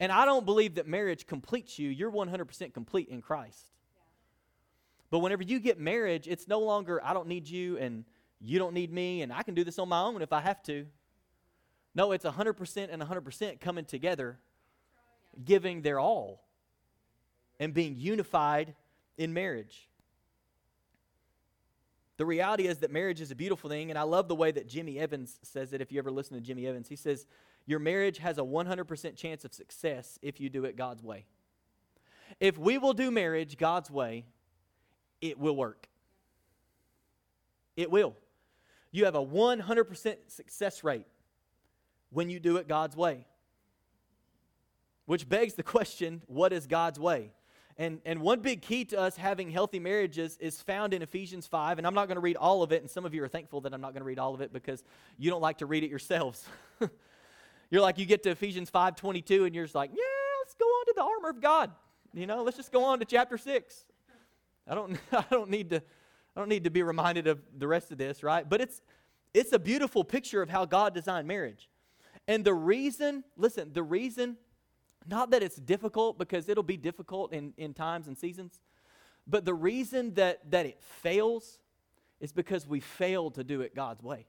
And I don't believe that marriage completes you. You're 100% complete in Christ. But whenever you get marriage, it's no longer I don't need you and you don't need me and I can do this on my own if I have to. No, it's 100% and 100% coming together, giving their all, and being unified in marriage. The reality is that marriage is a beautiful thing, and I love the way that Jimmy Evans says it. If you ever listen to Jimmy Evans, he says, Your marriage has a 100% chance of success if you do it God's way. If we will do marriage God's way, it will work. It will. You have a 100% success rate when you do it God's way. Which begs the question what is God's way? And, and one big key to us having healthy marriages is found in Ephesians 5. And I'm not going to read all of it. And some of you are thankful that I'm not going to read all of it because you don't like to read it yourselves. you're like, you get to Ephesians 5 22, and you're just like, yeah, let's go on to the armor of God. You know, let's just go on to chapter 6. I don't, I don't need to. I don't need to be reminded of the rest of this, right? But it's it's a beautiful picture of how God designed marriage. And the reason, listen, the reason, not that it's difficult, because it'll be difficult in, in times and seasons, but the reason that, that it fails is because we fail to do it God's way.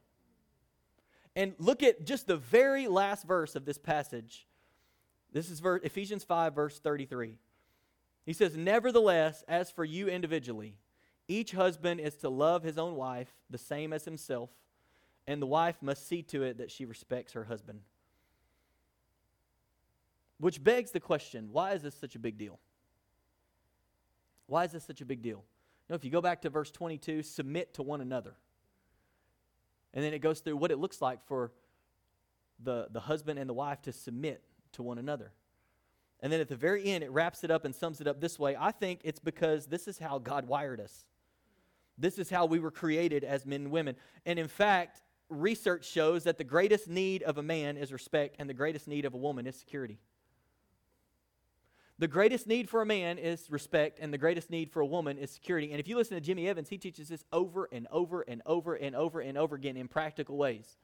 And look at just the very last verse of this passage. This is Ephesians 5, verse 33. He says, Nevertheless, as for you individually, each husband is to love his own wife the same as himself and the wife must see to it that she respects her husband. Which begs the question why is this such a big deal? Why is this such a big deal? You know, if you go back to verse 22, submit to one another. And then it goes through what it looks like for the, the husband and the wife to submit to one another. And then at the very end, it wraps it up and sums it up this way. I think it's because this is how God wired us. This is how we were created as men and women. And in fact, research shows that the greatest need of a man is respect, and the greatest need of a woman is security. The greatest need for a man is respect, and the greatest need for a woman is security. And if you listen to Jimmy Evans, he teaches this over and over and over and over and over again in practical ways.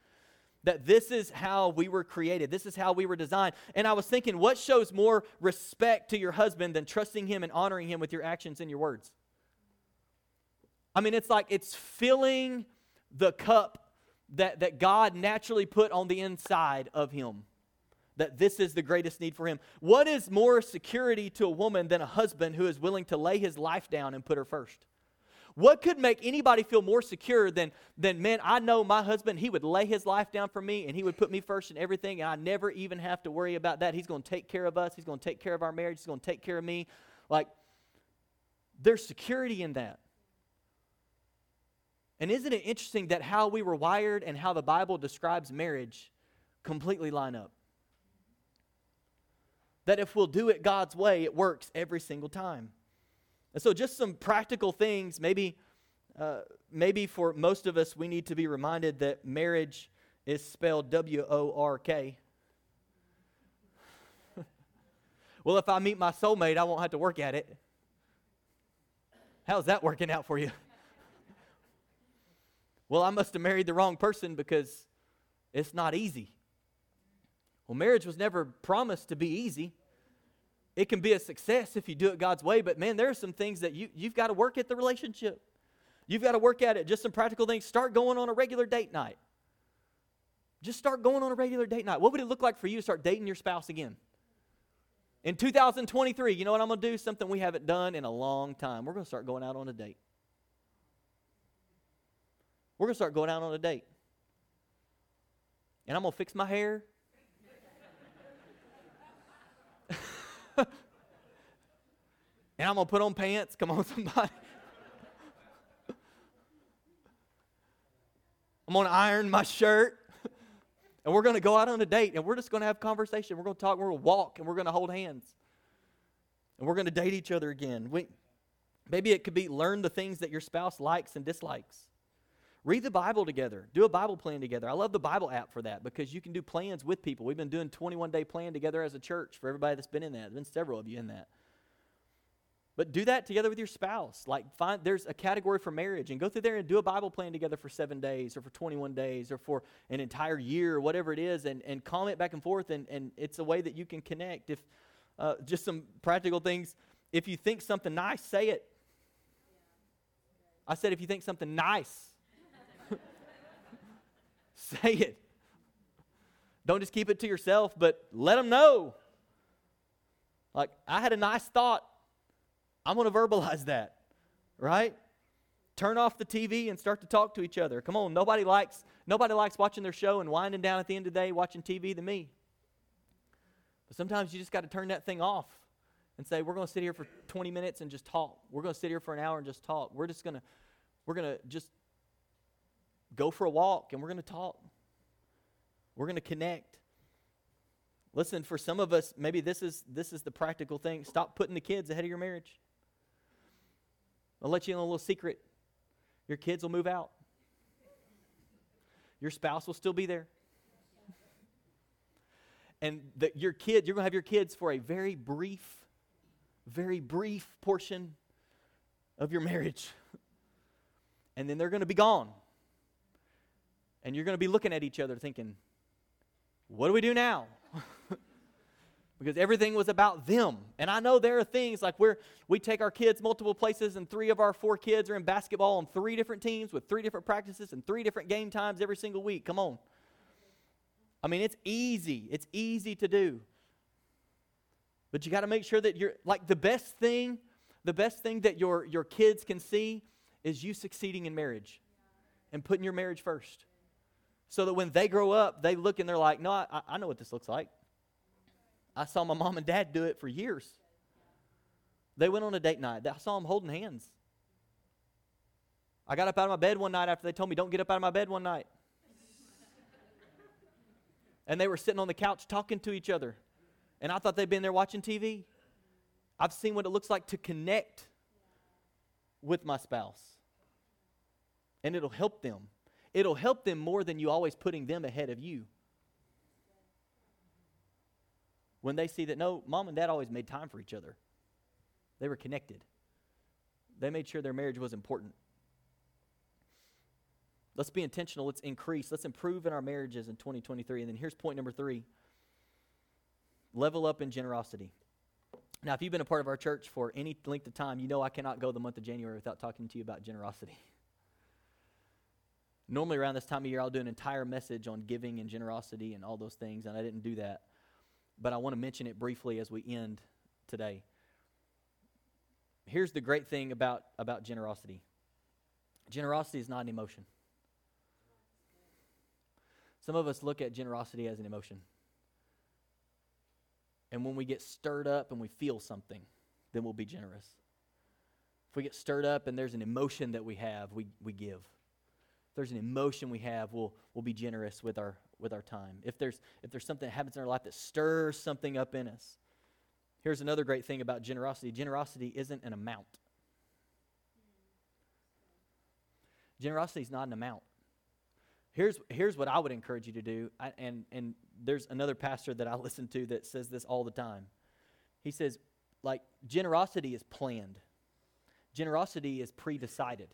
That this is how we were created, this is how we were designed. And I was thinking, what shows more respect to your husband than trusting him and honoring him with your actions and your words? I mean, it's like it's filling the cup that, that God naturally put on the inside of him. that this is the greatest need for him. What is more security to a woman than a husband who is willing to lay his life down and put her first? What could make anybody feel more secure than, than man, I know my husband, he would lay his life down for me and he would put me first in everything, and I never even have to worry about that. He's going to take care of us, he's going to take care of our marriage, he's going to take care of me. Like, there's security in that. And isn't it interesting that how we were wired and how the Bible describes marriage completely line up? That if we'll do it God's way, it works every single time. And so, just some practical things, maybe, uh, maybe for most of us, we need to be reminded that marriage is spelled W O R K. well, if I meet my soulmate, I won't have to work at it. How's that working out for you? Well, I must have married the wrong person because it's not easy. Well, marriage was never promised to be easy. It can be a success if you do it God's way, but man, there are some things that you, you've got to work at the relationship. You've got to work at it. Just some practical things. Start going on a regular date night. Just start going on a regular date night. What would it look like for you to start dating your spouse again? In 2023, you know what I'm going to do? Something we haven't done in a long time. We're going to start going out on a date. We're going to start going out on a date. And I'm going to fix my hair. and I'm going to put on pants. Come on, somebody. I'm going to iron my shirt. And we're going to go out on a date and we're just going to have conversation. We're going to talk, we're going to walk, and we're going to hold hands. And we're going to date each other again. We, maybe it could be learn the things that your spouse likes and dislikes. Read the Bible together. Do a Bible plan together. I love the Bible app for that because you can do plans with people. We've been doing 21 day plan together as a church for everybody that's been in that. There's been several of you in that. But do that together with your spouse. Like find there's a category for marriage and go through there and do a Bible plan together for 7 days or for 21 days or for an entire year or whatever it is and, and comment back and forth and, and it's a way that you can connect. If uh, just some practical things. If you think something nice, say it. I said if you think something nice, Say it. Don't just keep it to yourself, but let them know. Like, I had a nice thought. I'm going to verbalize that, right? Turn off the TV and start to talk to each other. Come on, nobody likes nobody likes watching their show and winding down at the end of the day watching TV than me. But sometimes you just got to turn that thing off and say, we're going to sit here for 20 minutes and just talk. We're going to sit here for an hour and just talk. We're just going to we're going to just go for a walk and we're going to talk. We're going to connect. Listen, for some of us, maybe this is this is the practical thing. Stop putting the kids ahead of your marriage. I'll let you in a little secret. Your kids will move out. Your spouse will still be there. And the, your kid, you're going to have your kids for a very brief, very brief portion of your marriage. And then they're going to be gone. And you're going to be looking at each other thinking, what do we do now? because everything was about them. And I know there are things like where we take our kids multiple places, and three of our four kids are in basketball on three different teams with three different practices and three different game times every single week. Come on. I mean, it's easy. It's easy to do. But you got to make sure that you're like the best thing, the best thing that your, your kids can see is you succeeding in marriage and putting your marriage first so that when they grow up, they look and they're like, no, I, I know what this looks like. I saw my mom and dad do it for years. They went on a date night. I saw them holding hands. I got up out of my bed one night after they told me, don't get up out of my bed one night. and they were sitting on the couch talking to each other. And I thought they'd been there watching TV. I've seen what it looks like to connect with my spouse. And it'll help them it'll help them more than you always putting them ahead of you. When they see that, no, mom and dad always made time for each other, they were connected. They made sure their marriage was important. Let's be intentional. Let's increase. Let's improve in our marriages in 2023. And then here's point number three level up in generosity. Now, if you've been a part of our church for any length of time, you know I cannot go the month of January without talking to you about generosity. Normally, around this time of year, I'll do an entire message on giving and generosity and all those things, and I didn't do that. but I want to mention it briefly as we end today. Here's the great thing about, about generosity generosity is not an emotion. Some of us look at generosity as an emotion. And when we get stirred up and we feel something, then we'll be generous. If we get stirred up and there's an emotion that we have, we, we give. There's an emotion we have, we'll, we'll be generous with our, with our time. If there's, if there's something that happens in our life that stirs something up in us. Here's another great thing about generosity generosity isn't an amount. Generosity is not an amount. Here's, here's what I would encourage you to do, I, and, and there's another pastor that I listen to that says this all the time. He says, like, generosity is planned, generosity is pre decided.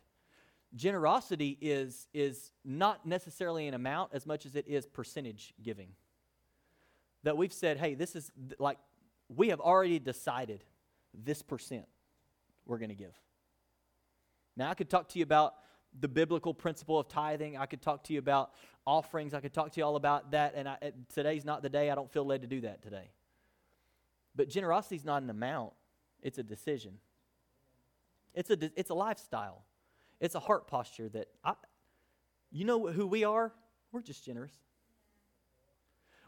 Generosity is, is not necessarily an amount as much as it is percentage giving. That we've said, hey, this is like, we have already decided this percent we're going to give. Now, I could talk to you about the biblical principle of tithing. I could talk to you about offerings. I could talk to you all about that. And I, today's not the day. I don't feel led to do that today. But generosity is not an amount, it's a decision. It's a, it's a lifestyle. It's a heart posture that I, you know who we are? We're just generous.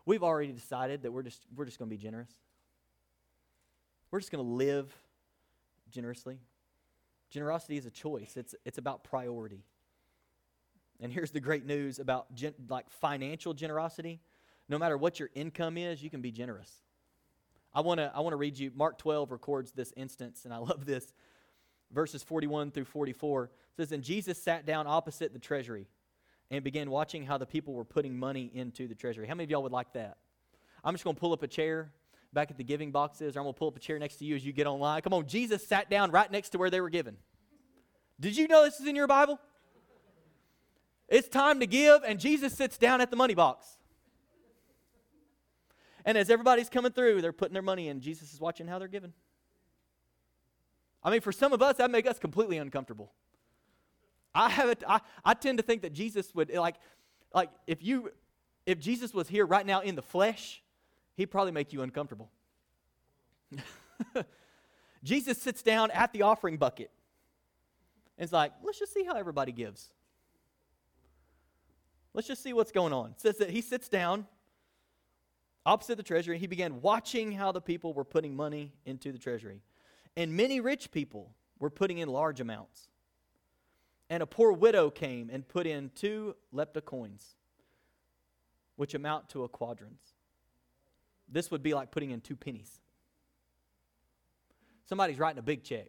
We've already decided that we're just, we're just going to be generous. We're just going to live generously. Generosity is a choice, it's, it's about priority. And here's the great news about gen, like financial generosity. No matter what your income is, you can be generous. I want to I want to read you Mark 12 records this instance and I love this. Verses 41 through 44 says and Jesus sat down opposite the treasury and began watching how the people were putting money into the treasury. How many of y'all would like that? I'm just going to pull up a chair back at the giving boxes, or I'm going to pull up a chair next to you as you get online. Come on, Jesus sat down right next to where they were giving. Did you know this is in your Bible? It's time to give, and Jesus sits down at the money box. And as everybody's coming through, they're putting their money in. Jesus is watching how they're giving. I mean, for some of us, that make us completely uncomfortable. I have it. I, I tend to think that Jesus would like, like if you, if Jesus was here right now in the flesh, he'd probably make you uncomfortable. Jesus sits down at the offering bucket. And it's like, let's just see how everybody gives. Let's just see what's going on. It says that he sits down opposite the treasury and he began watching how the people were putting money into the treasury. And many rich people were putting in large amounts. And a poor widow came and put in two lepta coins, which amount to a quadrans. This would be like putting in two pennies. Somebody's writing a big check.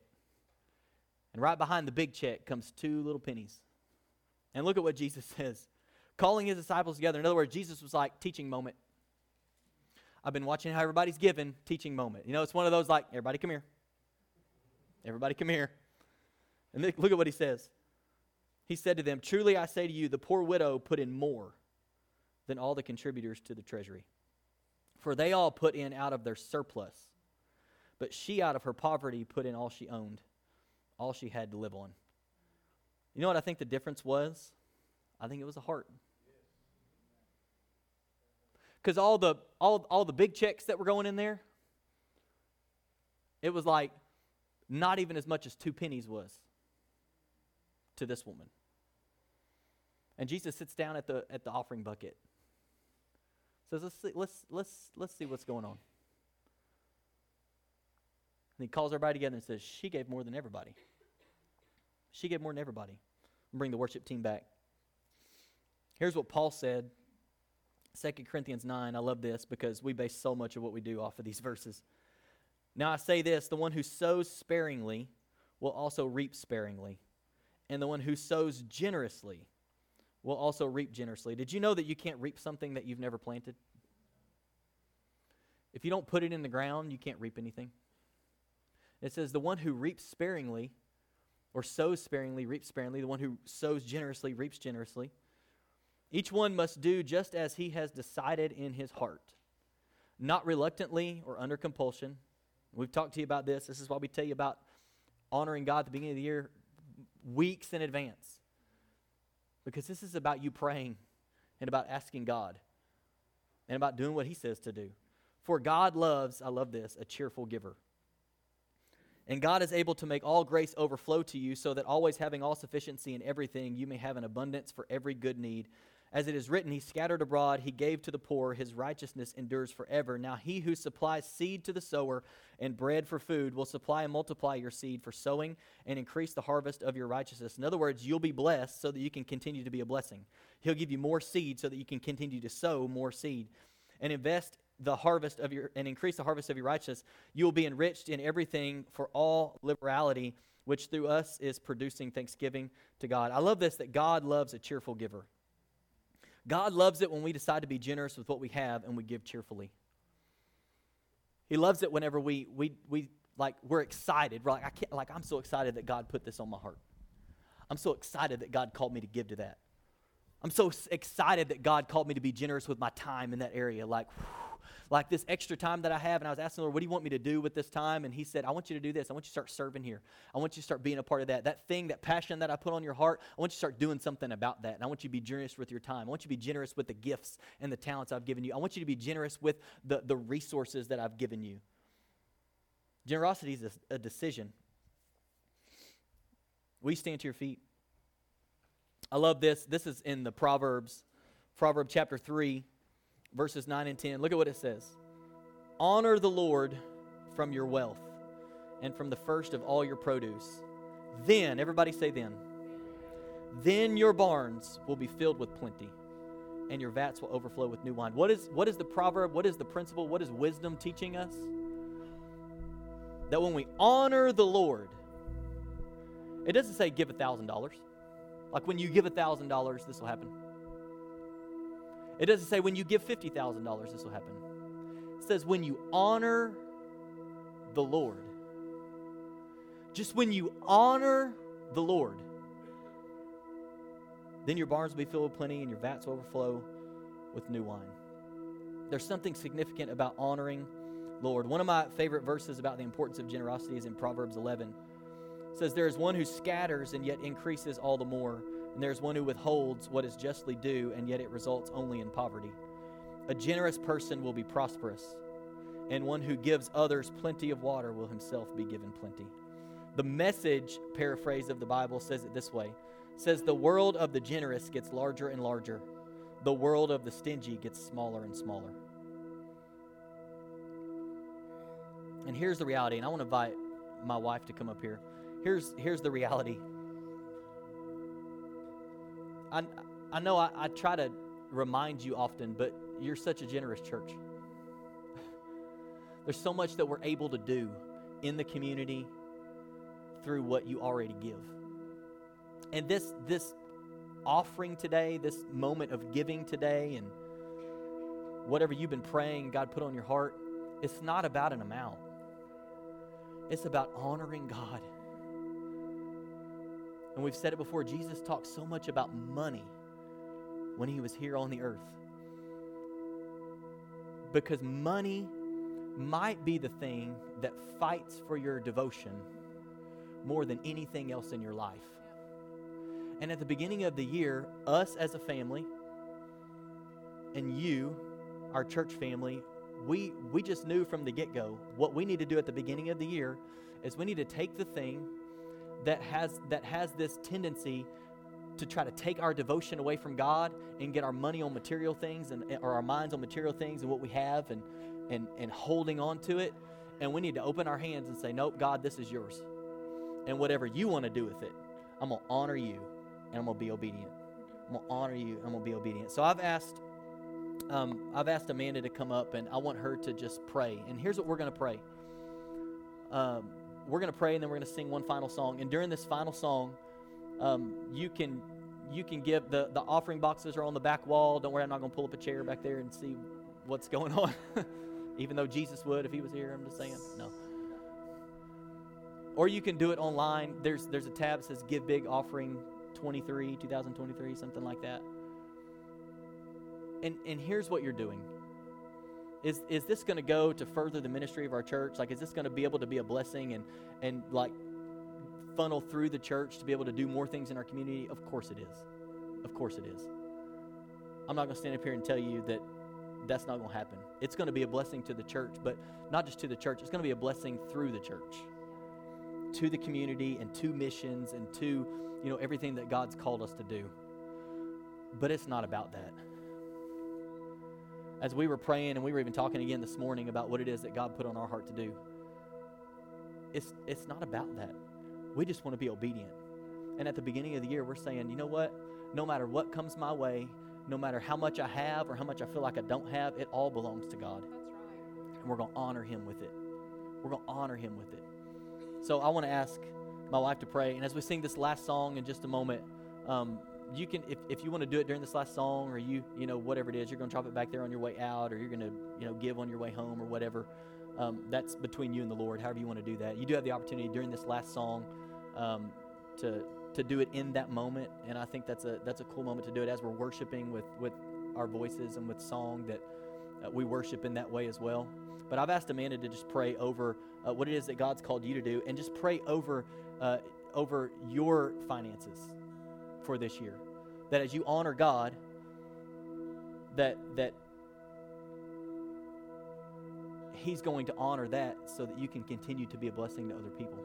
And right behind the big check comes two little pennies. And look at what Jesus says. Calling his disciples together. In other words, Jesus was like, teaching moment. I've been watching how everybody's given, teaching moment. You know, it's one of those like, everybody come here. Everybody come here. And look at what he says. He said to them, Truly I say to you, the poor widow put in more than all the contributors to the treasury. For they all put in out of their surplus, but she out of her poverty put in all she owned, all she had to live on. You know what I think the difference was? I think it was a heart. Because all the all, all the big checks that were going in there, it was like not even as much as two pennies was to this woman. And Jesus sits down at the at the offering bucket says, let's see, let's, let's, let's see what's going on. And he calls everybody together and says, She gave more than everybody. She gave more than everybody. Bring the worship team back. Here's what Paul said 2 Corinthians 9. I love this because we base so much of what we do off of these verses. Now I say this the one who sows sparingly will also reap sparingly, and the one who sows generously will also reap generously. Did you know that you can't reap something that you've never planted? If you don't put it in the ground, you can't reap anything. It says, The one who reaps sparingly, or sows sparingly, reaps sparingly. The one who sows generously, reaps generously. Each one must do just as he has decided in his heart, not reluctantly or under compulsion. We've talked to you about this. This is why we tell you about honoring God at the beginning of the year weeks in advance because this is about you praying and about asking God and about doing what He says to do. For God loves, I love this, a cheerful giver. And God is able to make all grace overflow to you, so that always having all sufficiency in everything, you may have an abundance for every good need. As it is written, He scattered abroad, He gave to the poor, His righteousness endures forever. Now He who supplies seed to the sower and bread for food will supply and multiply your seed for sowing and increase the harvest of your righteousness. In other words, you'll be blessed so that you can continue to be a blessing. He'll give you more seed so that you can continue to sow more seed and invest the harvest of your and increase the harvest of your righteousness, you will be enriched in everything for all liberality, which through us is producing thanksgiving to God. I love this that God loves a cheerful giver. God loves it when we decide to be generous with what we have and we give cheerfully. He loves it whenever we we we like we're excited. We're like I can't like I'm so excited that God put this on my heart. I'm so excited that God called me to give to that. I'm so excited that God called me to be generous with my time in that area. Like, whew, like this extra time that I have. And I was asking the Lord, what do you want me to do with this time? And He said, I want you to do this. I want you to start serving here. I want you to start being a part of that. That thing, that passion that I put on your heart, I want you to start doing something about that. And I want you to be generous with your time. I want you to be generous with the gifts and the talents I've given you. I want you to be generous with the, the resources that I've given you. Generosity is a, a decision. We stand to your feet? I love this. This is in the Proverbs, Proverb chapter 3 verses 9 and 10. Look at what it says Honor the Lord from your wealth and from the first of all your produce. Then, everybody say then. Then your barns will be filled with plenty, and your vats will overflow with new wine. What is, what is the proverb? What is the principle? What is wisdom teaching us? That when we honor the Lord, it doesn't say give a $1,000. Like when you give a $1,000, this will happen. It doesn't say when you give $50,000, this will happen. It says when you honor the Lord. Just when you honor the Lord, then your barns will be filled with plenty and your vats will overflow with new wine. There's something significant about honoring Lord. One of my favorite verses about the importance of generosity is in Proverbs 11. It says, There is one who scatters and yet increases all the more and there's one who withholds what is justly due, and yet it results only in poverty. A generous person will be prosperous, and one who gives others plenty of water will himself be given plenty. The message paraphrase of the Bible says it this way says the world of the generous gets larger and larger. The world of the stingy gets smaller and smaller. And here's the reality, and I want to invite my wife to come up here. Here's, here's the reality I, I know I, I try to remind you often, but you're such a generous church. There's so much that we're able to do in the community through what you already give. And this this offering today, this moment of giving today and whatever you've been praying God put on your heart, it's not about an amount. It's about honoring God and we've said it before Jesus talked so much about money when he was here on the earth. Because money might be the thing that fights for your devotion more than anything else in your life. And at the beginning of the year, us as a family and you, our church family, we, we just knew from the get go what we need to do at the beginning of the year is we need to take the thing that has that has this tendency to try to take our devotion away from God and get our money on material things and or our minds on material things and what we have and and and holding on to it. And we need to open our hands and say, Nope, God, this is yours. And whatever you want to do with it, I'm gonna honor you and I'm gonna be obedient. I'm gonna honor you and I'm gonna be obedient. So I've asked um, I've asked Amanda to come up and I want her to just pray. And here's what we're gonna pray. Um, we're going to pray and then we're going to sing one final song. And during this final song, um, you can you can give the the offering boxes are on the back wall. Don't worry, I'm not going to pull up a chair back there and see what's going on. Even though Jesus would if he was here, I'm just saying. No. Or you can do it online. There's there's a tab that says Give Big Offering 23, 2023, something like that. And and here's what you're doing is is this going to go to further the ministry of our church like is this going to be able to be a blessing and and like funnel through the church to be able to do more things in our community of course it is of course it is i'm not going to stand up here and tell you that that's not going to happen. It's going to be a blessing to the church, but not just to the church, it's going to be a blessing through the church to the community and to missions and to, you know, everything that God's called us to do. But it's not about that. As we were praying and we were even talking again this morning about what it is that God put on our heart to do, it's, it's not about that. We just want to be obedient. And at the beginning of the year, we're saying, you know what? No matter what comes my way, no matter how much I have or how much I feel like I don't have, it all belongs to God. That's right. And we're going to honor Him with it. We're going to honor Him with it. So I want to ask my wife to pray. And as we sing this last song in just a moment, um, you can, if, if you want to do it during this last song or you, you know, whatever it is, you're going to drop it back there on your way out or you're going to, you know, give on your way home or whatever. Um, that's between you and the Lord, however you want to do that. You do have the opportunity during this last song um, to, to do it in that moment. And I think that's a, that's a cool moment to do it as we're worshiping with, with our voices and with song that uh, we worship in that way as well. But I've asked Amanda to just pray over uh, what it is that God's called you to do, and just pray over uh, over your finances for this year. That as you honor God, that that He's going to honor that, so that you can continue to be a blessing to other people.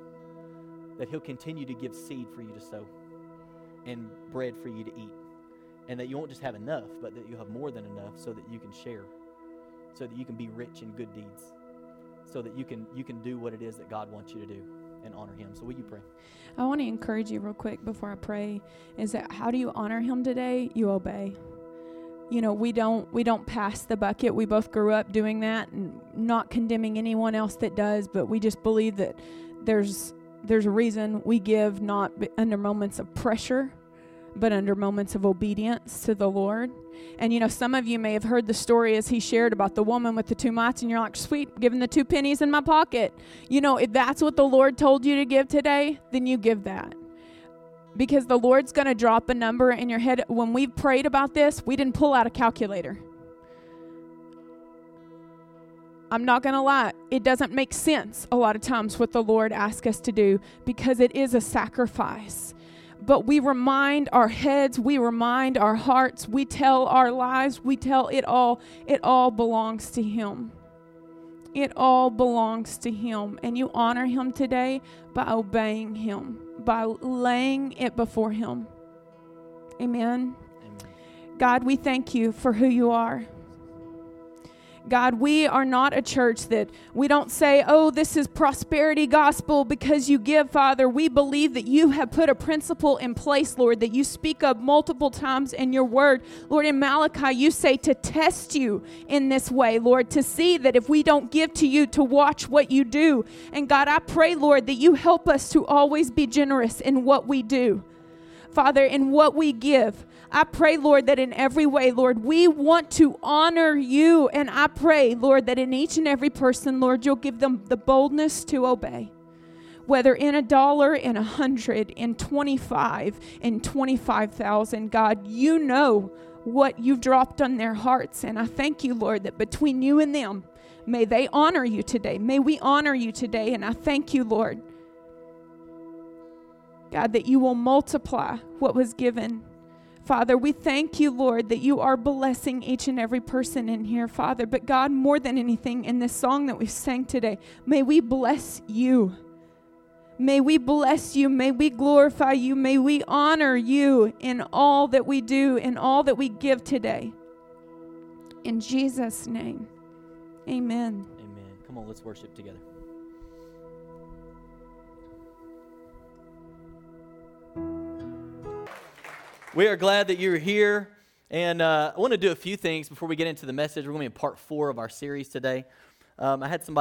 That He'll continue to give seed for you to sow, and bread for you to eat, and that you won't just have enough, but that you have more than enough, so that you can share so that you can be rich in good deeds so that you can you can do what it is that God wants you to do and honor him. So will you pray? I want to encourage you real quick before I pray is that how do you honor him today? You obey. You know, we don't we don't pass the bucket. We both grew up doing that and not condemning anyone else that does, but we just believe that there's there's a reason we give not under moments of pressure, but under moments of obedience to the Lord. And you know, some of you may have heard the story as he shared about the woman with the two mites, and you're like, sweet, giving the two pennies in my pocket. You know, if that's what the Lord told you to give today, then you give that. Because the Lord's going to drop a number in your head. When we prayed about this, we didn't pull out a calculator. I'm not going to lie, it doesn't make sense a lot of times what the Lord asks us to do because it is a sacrifice but we remind our heads, we remind our hearts, we tell our lives, we tell it all. It all belongs to Him. It all belongs to Him. And you honor Him today by obeying Him, by laying it before Him. Amen. Amen. God, we thank you for who you are. God, we are not a church that we don't say, oh, this is prosperity gospel because you give, Father. We believe that you have put a principle in place, Lord, that you speak of multiple times in your word. Lord, in Malachi, you say to test you in this way, Lord, to see that if we don't give to you, to watch what you do. And God, I pray, Lord, that you help us to always be generous in what we do. Father, in what we give. I pray, Lord, that in every way, Lord, we want to honor you. And I pray, Lord, that in each and every person, Lord, you'll give them the boldness to obey. Whether in a dollar, in a hundred, in 25, in 25,000, God, you know what you've dropped on their hearts. And I thank you, Lord, that between you and them, may they honor you today. May we honor you today. And I thank you, Lord, God, that you will multiply what was given Father, we thank you, Lord, that you are blessing each and every person in here, Father. But God, more than anything, in this song that we sang today, may we bless you. May we bless you. May we glorify you. May we honor you in all that we do, in all that we give today. In Jesus' name, amen. Amen. Come on, let's worship together. We are glad that you're here. And uh, I want to do a few things before we get into the message. We're going to be in part four of our series today. Um, I had somebody